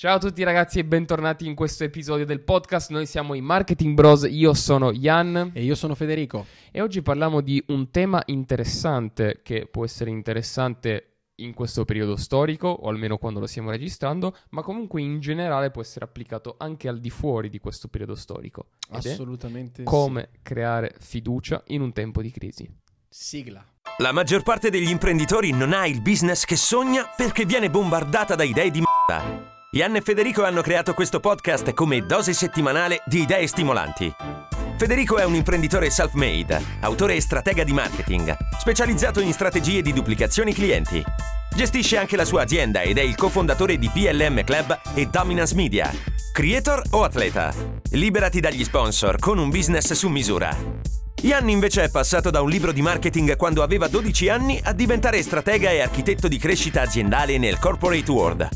Ciao a tutti ragazzi e bentornati in questo episodio del podcast. Noi siamo i Marketing Bros, io sono Jan e io sono Federico. E oggi parliamo di un tema interessante che può essere interessante in questo periodo storico, o almeno quando lo stiamo registrando, ma comunque in generale può essere applicato anche al di fuori di questo periodo storico. Assolutamente. Come sì. creare fiducia in un tempo di crisi. Sigla. La maggior parte degli imprenditori non ha il business che sogna perché viene bombardata da idee di m***a. Ian e Federico hanno creato questo podcast come dose settimanale di idee stimolanti. Federico è un imprenditore self-made, autore e stratega di marketing, specializzato in strategie di duplicazioni clienti. Gestisce anche la sua azienda ed è il cofondatore di PLM Club e Dominance Media. Creator o atleta? Liberati dagli sponsor con un business su misura. Ian invece è passato da un libro di marketing quando aveva 12 anni a diventare stratega e architetto di crescita aziendale nel corporate world.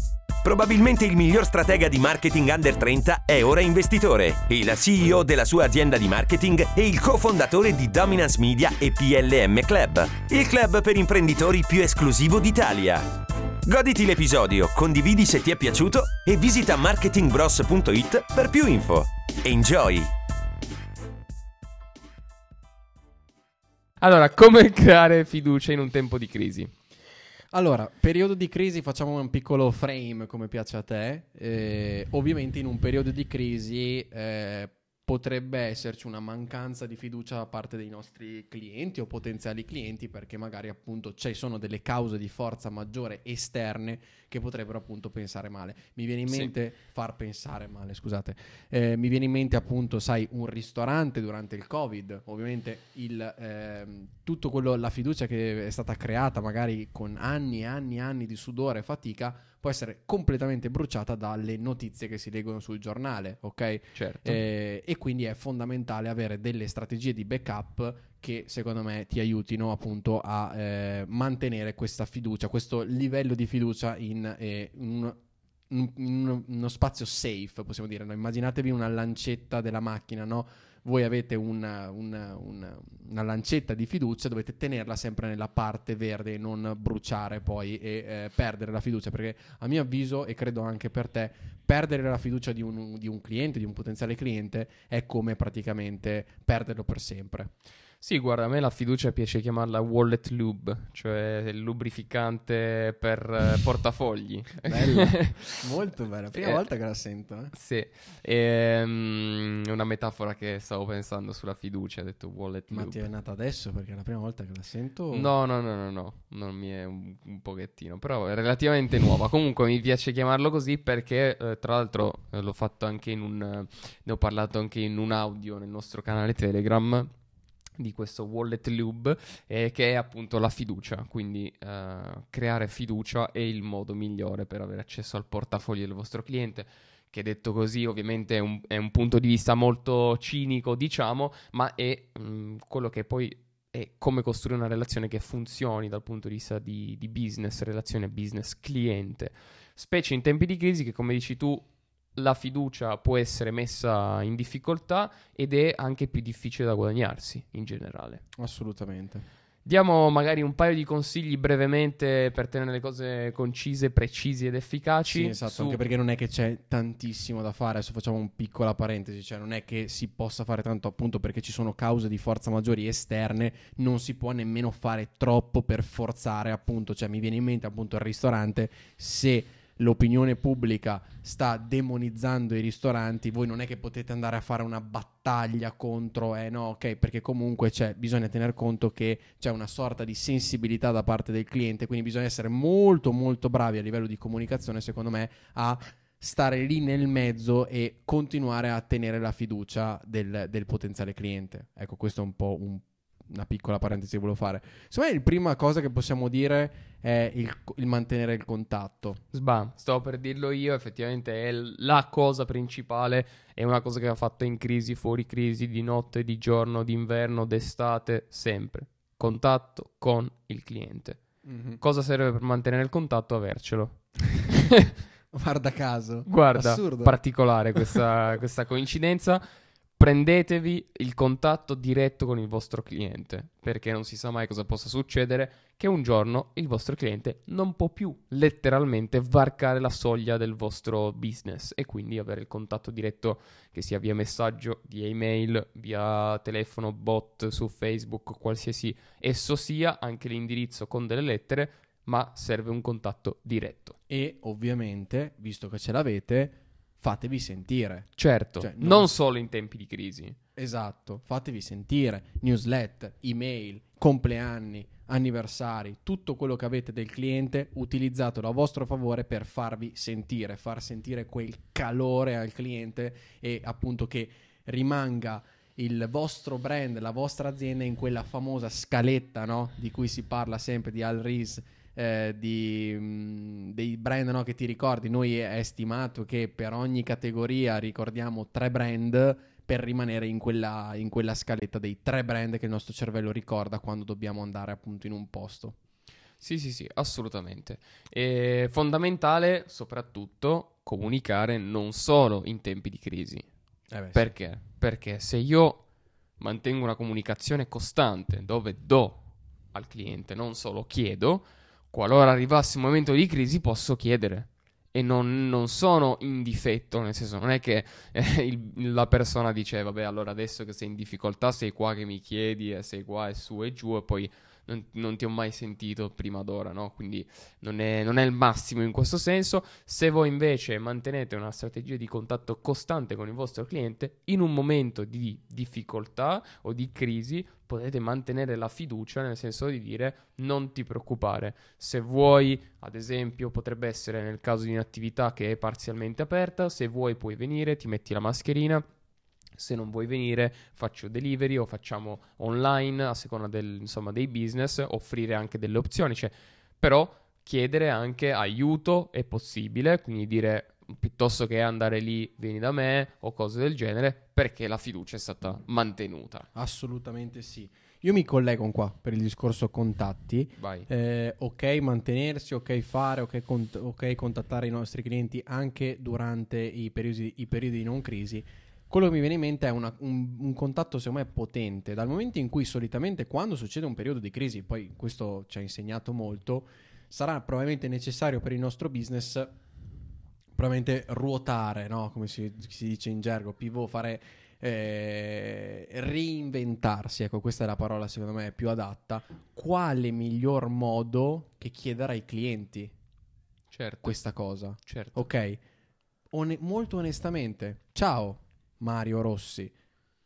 Probabilmente il miglior stratega di marketing under 30 è ora investitore, il CEO della sua azienda di marketing e il cofondatore di Dominance Media e PLM Club, il club per imprenditori più esclusivo d'Italia. Goditi l'episodio, condividi se ti è piaciuto e visita marketingbros.it per più info. Enjoy! Allora, come creare fiducia in un tempo di crisi? Allora, periodo di crisi, facciamo un piccolo frame come piace a te. Eh, ovviamente in un periodo di crisi eh, potrebbe esserci una mancanza di fiducia da parte dei nostri clienti o potenziali clienti perché magari appunto ci sono delle cause di forza maggiore esterne che potrebbero appunto pensare male. Mi viene in mente sì. far pensare male, scusate. Eh, mi viene in mente appunto, sai, un ristorante durante il Covid, ovviamente il, eh, tutto quello, la fiducia che è stata creata magari con anni e anni e anni di sudore e fatica può essere completamente bruciata dalle notizie che si leggono sul giornale, ok? Certo. Eh, e quindi è fondamentale avere delle strategie di backup che secondo me ti aiutino appunto a eh, mantenere questa fiducia, questo livello di fiducia in, eh, in, un, in uno spazio safe, possiamo dire. No? Immaginatevi una lancetta della macchina, no? voi avete una, una, una, una, lancetta di fiducia, dovete tenerla sempre nella parte verde e non bruciare poi e eh, perdere la fiducia, perché a mio avviso, e credo anche per te, perdere la fiducia di un, di un cliente, di un potenziale cliente, è come praticamente perderlo per sempre. Sì, guarda, a me la fiducia piace chiamarla wallet lube, cioè il lubrificante per eh, portafogli. Bella, molto bella, prima eh, volta che la sento. Eh. Sì, è um, una metafora che stavo pensando sulla fiducia, ho detto wallet Ma lube. Ma ti è nata adesso perché è la prima volta che la sento? No, no, no, no, no, non mi è un, un pochettino, però è relativamente nuova. Comunque mi piace chiamarlo così perché, eh, tra l'altro, eh, l'ho fatto anche in un... ne ho parlato anche in un audio nel nostro canale Telegram di questo wallet loop eh, che è appunto la fiducia. Quindi eh, creare fiducia è il modo migliore per avere accesso al portafoglio del vostro cliente che detto così ovviamente è un, è un punto di vista molto cinico diciamo ma è mh, mm, quello che poi è come costruire una relazione che funzioni dal punto di vista di, di business relazione business cliente specie in tempi di crisi che come dici tu la fiducia può essere messa in difficoltà ed è anche più difficile da guadagnarsi in generale. Assolutamente. Diamo magari un paio di consigli brevemente per tenere le cose concise, precisi ed efficaci. Sì, esatto, su... anche perché non è che c'è tantissimo da fare. Adesso facciamo un piccola parentesi, cioè non è che si possa fare tanto appunto perché ci sono cause di forza maggiori esterne, non si può nemmeno fare troppo per forzare appunto, cioè mi viene in mente appunto il ristorante se l'opinione pubblica sta demonizzando i ristoranti, voi non è che potete andare a fare una battaglia contro, eh no, ok, perché comunque c'è, bisogna tener conto che c'è una sorta di sensibilità da parte del cliente, quindi bisogna essere molto molto bravi a livello di comunicazione, secondo me, a stare lì nel mezzo e continuare a tenere la fiducia del, del potenziale cliente. Ecco, questo è un po' un una piccola parentesi che volevo fare. Secondo me la prima cosa che possiamo dire è il, il, mantenere il contatto. Sbam, sto per dirlo io, effettivamente è la cosa principale, è una cosa che va fatta in crisi, fuori crisi, di notte, di giorno, d'inverno, d'estate, sempre. Contatto con il cliente. Mm-hmm. Cosa serve per mantenere il contatto? Avercelo. Guarda caso. Guarda, Assurdo. particolare questa, questa coincidenza prendetevi il contatto diretto con il vostro cliente, perché non si sa mai cosa possa succedere, che un giorno il vostro cliente non può più letteralmente varcare la soglia del vostro business e quindi avere il contatto diretto che sia via messaggio, via email, via telefono, bot su Facebook, qualsiasi esso sia, anche l'indirizzo con delle lettere, ma serve un contatto diretto. E ovviamente, visto che ce l'avete, fatevi sentire. Certo, Cioè, non... non- solo in tempi di crisi. Esatto, fatevi sentire. Newsletter, email, compleanni, anniversari, tutto quello che avete del cliente, utilizzatelo a vostro favore per farvi sentire, far sentire quel calore al cliente e appunto che rimanga il vostro brand, la vostra azienda in quella famosa scaletta, no? Di cui si parla sempre di Al Rees, eh, di, mh, dei brand no, che ti ricordi. Noi è stimato che per ogni categoria ricordiamo tre brand per rimanere in quella, in quella scaletta dei tre brand che il nostro cervello ricorda quando dobbiamo andare appunto in un posto. Sì, sì, sì, assolutamente. È fondamentale soprattutto comunicare non solo in tempi di crisi. Eh beh, sì. Perché? Perché se io mantengo una comunicazione costante dove do al cliente, non solo chiedo, qualora arrivasse un momento di crisi posso chiedere. E non, non sono in difetto, nel senso non è che eh, il- la persona dice vabbè allora adesso che sei in difficoltà sei qua che mi chiedi e sei qua e su e giù e poi non, non ti ho mai sentito prima d'ora, no? Quindi non è, non è il massimo in questo senso. Se voi invece mantenete una strategia di contatto costante con il vostro cliente, in un momento di difficoltà o di crisi potete mantenere la fiducia nel senso di dire non ti preoccupare. Se vuoi, ad esempio, potrebbe essere nel caso di un'attività che è parzialmente aperta, se vuoi puoi venire, ti metti la mascherina. Se non vuoi venire, faccio delivery o facciamo online a seconda del- insomma, dei business, offrire anche delle opzioni. Cioè, però chiedere anche aiuto è possibile, quindi dire piuttosto che andare lì, vieni da me o cose del genere, perché la fiducia è stata mantenuta. Assolutamente sì. Io mi collego qua per il discorso contatti. Vai. Eh, ok mantenersi, ok fare, ok, cont- ok contattare i nostri clienti anche durante i periodi, i periodi di non crisi. Quello che mi viene in mente è una- un, un contatto secondo me potente, dal momento in cui solitamente quando succede un periodo di crisi, poi questo ci ha insegnato molto, sarà probabilmente necessario per il nostro business probabilmente ruotare, no? come si, si dice in gergo, pivot, fare eh, reinventarsi, ecco questa è la parola secondo me più adatta, quale miglior modo che chiedere ai clienti Certo, questa cosa? certo. Ok, One- molto onestamente, ciao Mario Rossi.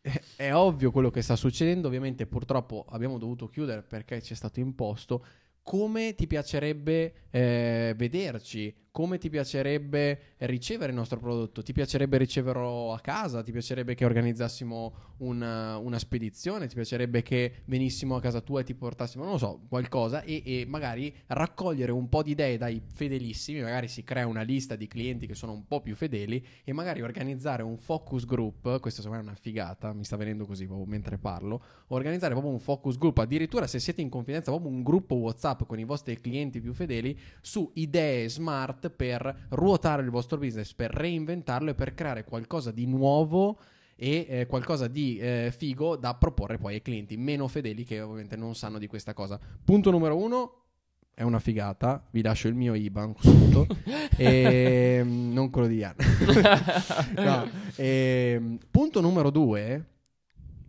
È, è ovvio quello che sta succedendo, ovviamente purtroppo abbiamo dovuto chiudere perché ci è stato imposto. Come ti piacerebbe eh, vederci? Come ti piacerebbe ricevere il nostro prodotto? Ti piacerebbe riceverlo a casa? Ti piacerebbe che organizzassimo una, una spedizione? Ti piacerebbe che venissimo a casa tua e ti portassimo, non lo so, qualcosa e, e magari raccogliere un po' di idee dai fedelissimi, magari si crea una lista di clienti che sono un po' più fedeli e magari organizzare un focus group, questa secondo me è una figata, mi sta venendo così proprio mentre parlo, organizzare proprio un focus group, addirittura se siete in confidenza, proprio un gruppo WhatsApp con i vostri clienti più fedeli su idee smart per ruotare il vostro business, per reinventarlo e per creare qualcosa di nuovo e eh, qualcosa di eh, figo da proporre poi ai clienti meno fedeli che ovviamente non sanno di questa cosa. Punto numero uno. È una figata, vi lascio il mio IBAN punto, e, non quello di Ian. No, ehm, punto numero due,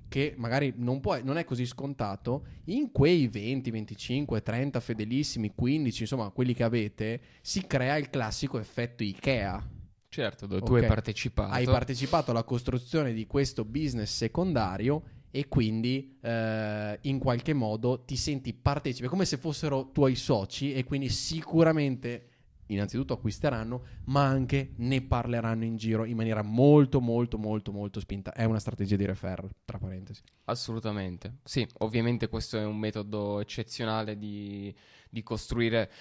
che magari non, può- non è così scontato, in quei 20, 25, 30 fedelissimi, 15, insomma quelli che avete, si crea il classico effetto IKEA. Certo, dove tu Ok. hai partecipato. Hai partecipato alla costruzione di questo business secondario e quindi eh, in qualche modo ti senti partecipe, come se fossero tuoi soci e quindi sicuramente innanzitutto acquisteranno, ma anche ne parleranno in giro in maniera molto molto molto molto spinta. È una strategia di referral, tra parentesi. Assolutamente. Sì, ovviamente questo è un metodo eccezionale di, di costruire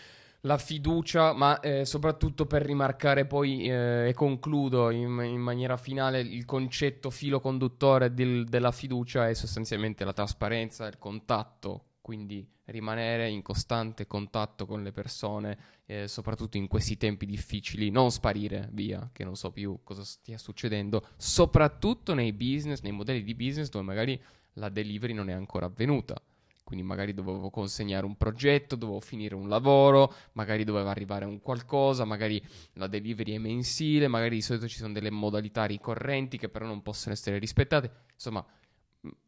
la fiducia, ma eh, soprattutto per rimarcare poi, eh, e concludo in, in maniera finale, il concetto filo conduttore del- della fiducia è sostanzialmente la trasparenza, il contatto quindi rimanere in costante contatto con le persone, eh, soprattutto in questi tempi difficili, non sparire via, che non so più cosa stia succedendo, soprattutto nei business, nei modelli di business dove magari la delivery non è ancora avvenuta. Quindi magari dovevo consegnare un progetto, dovevo finire un lavoro, magari doveva arrivare un qualcosa, magari la delivery è mensile, magari di solito ci sono delle modalità ricorrenti che però non possono essere rispettate. Insomma,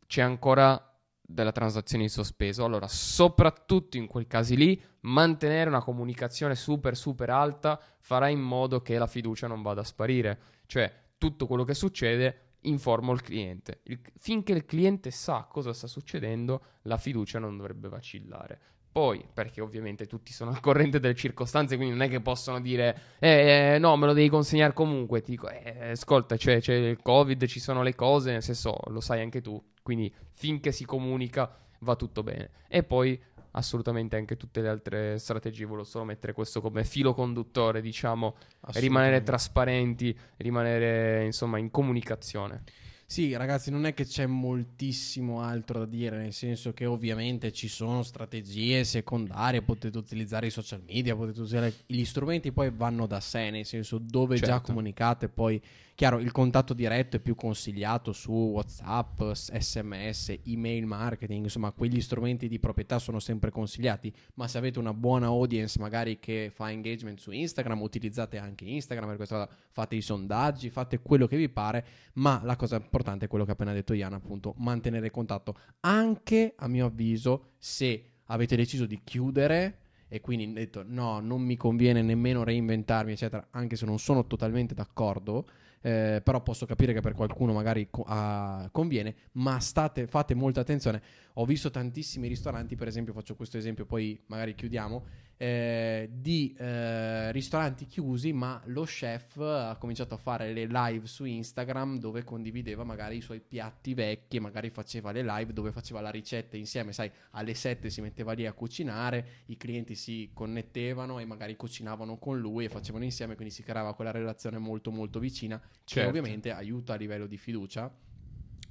c'è ancora della transazione in sospeso. Allora, soprattutto in quei casi lì, mantenere una comunicazione super super alta farà in modo che la fiducia non vada a sparire. Cioè, tutto quello che succede informo il cliente. Il, finché il cliente sa cosa sta succedendo, la fiducia non dovrebbe vacillare. Poi, perché ovviamente tutti sono al corrente delle circostanze, quindi non è che possono dire, eh, eh no, me lo devi consegnare comunque. Ti dico, eh, ascolta, c'è, c'è il Covid, ci sono le cose, nel senso, lo sai anche tu. Quindi, finché si comunica, va tutto bene. E poi, assolutamente, anche tutte le altre strategie, volevo solo mettere questo come filo conduttore, diciamo, rimanere trasparenti, rimanere, insomma, in comunicazione. Sì, ragazzi, non è che c'è moltissimo altro da dire, nel senso che ovviamente ci sono strategie secondarie, potete utilizzare i social media, potete usare gli strumenti, poi vanno da sé, nel senso dove certo. già comunicate, poi Chiaro, il contatto diretto è più consigliato su WhatsApp, SMS, email marketing, insomma, quegli strumenti di proprietà sono sempre consigliati, ma se avete una buona audience magari che fa engagement su Instagram, utilizzate anche Instagram per questa cosa, fate i sondaggi, fate quello che vi pare, ma la cosa importante è quello che ha appena detto Ian, appunto, mantenere contatto, anche a mio avviso se avete deciso di chiudere e quindi detto no, non mi conviene nemmeno reinventarmi, eccetera, anche se non sono totalmente d'accordo, eh, però posso capire che per qualcuno magari co- ah, conviene, ma state, fate molta attenzione. Ho visto tantissimi ristoranti, per esempio, faccio questo esempio, poi magari chiudiamo, eh, di eh, ristoranti chiusi, ma lo chef ha cominciato a fare le live su Instagram dove condivideva magari i suoi piatti vecchi, magari faceva le live dove faceva la ricetta insieme, sai, alle 7 si metteva lì a cucinare, i clienti si connettevano e magari cucinavano con lui e facevano insieme, quindi si creava quella relazione molto molto vicina certo. che ovviamente aiuta a livello di fiducia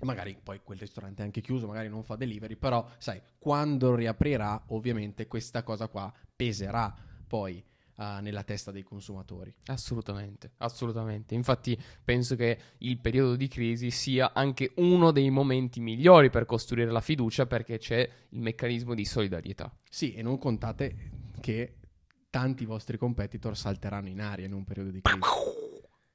magari poi quel ristorante è anche chiuso, magari non fa delivery, però sai, quando riaprirà ovviamente questa cosa qua peserà poi uh, nella testa dei consumatori. Assolutamente, assolutamente. Infatti penso che il periodo di crisi sia anche uno dei momenti migliori per costruire la fiducia perché c'è il meccanismo di solidarietà. Sì, e non contate che tanti vostri competitor salteranno in aria in un periodo di crisi.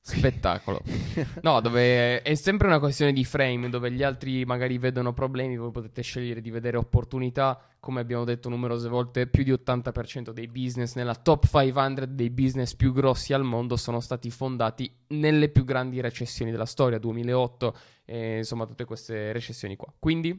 Spettacolo. No, dove è sempre una questione di frame, dove gli altri magari vedono problemi, voi potete scegliere di vedere opportunità. Come abbiamo detto numerose volte, più di 80% dei business nella top 500 dei business più grossi al mondo sono stati fondati nelle più grandi recessioni della storia, 2008 e insomma tutte queste recessioni qua. Quindi,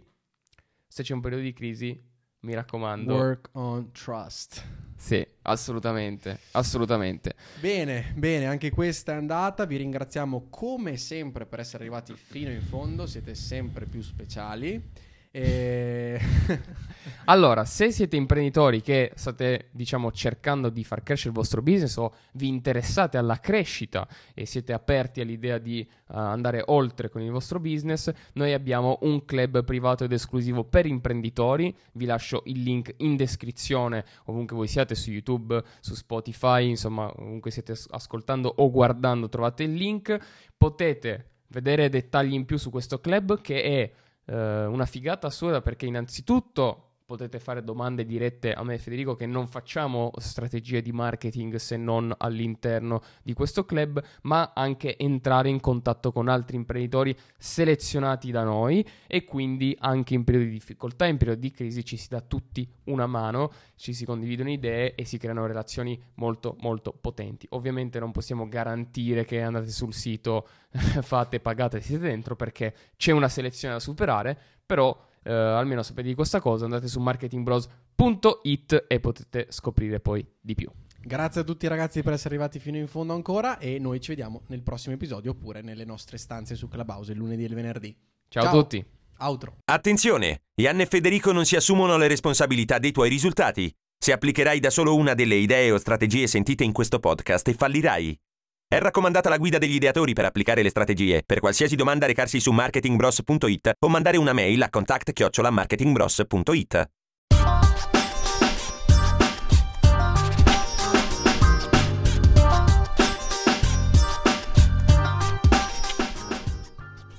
se c'è un periodo di crisi, mi raccomando. Work on trust. Sì, assolutamente, assolutamente. Bene, bene, anche questa è andata. Vi ringraziamo come sempre per essere arrivati fino in fondo, siete sempre più speciali. E... allora, se siete imprenditori che state, diciamo, cercando di far crescere il vostro business o vi interessate alla crescita e siete aperti all'idea di uh, andare oltre con il vostro business, noi abbiamo un club privato ed esclusivo per imprenditori. Vi lascio il link in descrizione, ovunque voi siate su YouTube, su Spotify, insomma, ovunque siete ascoltando o guardando, trovate il link. Potete vedere dettagli in più su questo club che è eh, una figata assurda perché innanzitutto potete fare domande dirette a me e Federico che non facciamo strategie di marketing se non all'interno di questo club, ma anche entrare in contatto con altri imprenditori selezionati da noi e quindi anche in periodi di difficoltà, in periodi di crisi ci si dà tutti una mano, ci si condividono idee e si creano relazioni molto molto potenti. Ovviamente non possiamo garantire che andate sul sito, fate, pagate siete dentro perché c'è una selezione da superare, però eh, almeno sapete di questa cosa, andate su marketingbros.it e potete scoprire poi di più. Grazie a tutti ragazzi per essere arrivati fino in fondo ancora e noi ci vediamo nel prossimo episodio oppure nelle nostre stanze su Clubhouse il lunedì e il venerdì. Ciao, Ciao. a tutti. Outro. Attenzione, Ian e Federico non si assumono le responsabilità dei tuoi risultati. Se applicherai da solo una delle idee o strategie sentite in questo podcast, fallirai. È raccomandata la guida degli ideatori per applicare le strategie. Per qualsiasi domanda recarsi su marketingbros.it o mandare una mail a contact-marketingbros.it.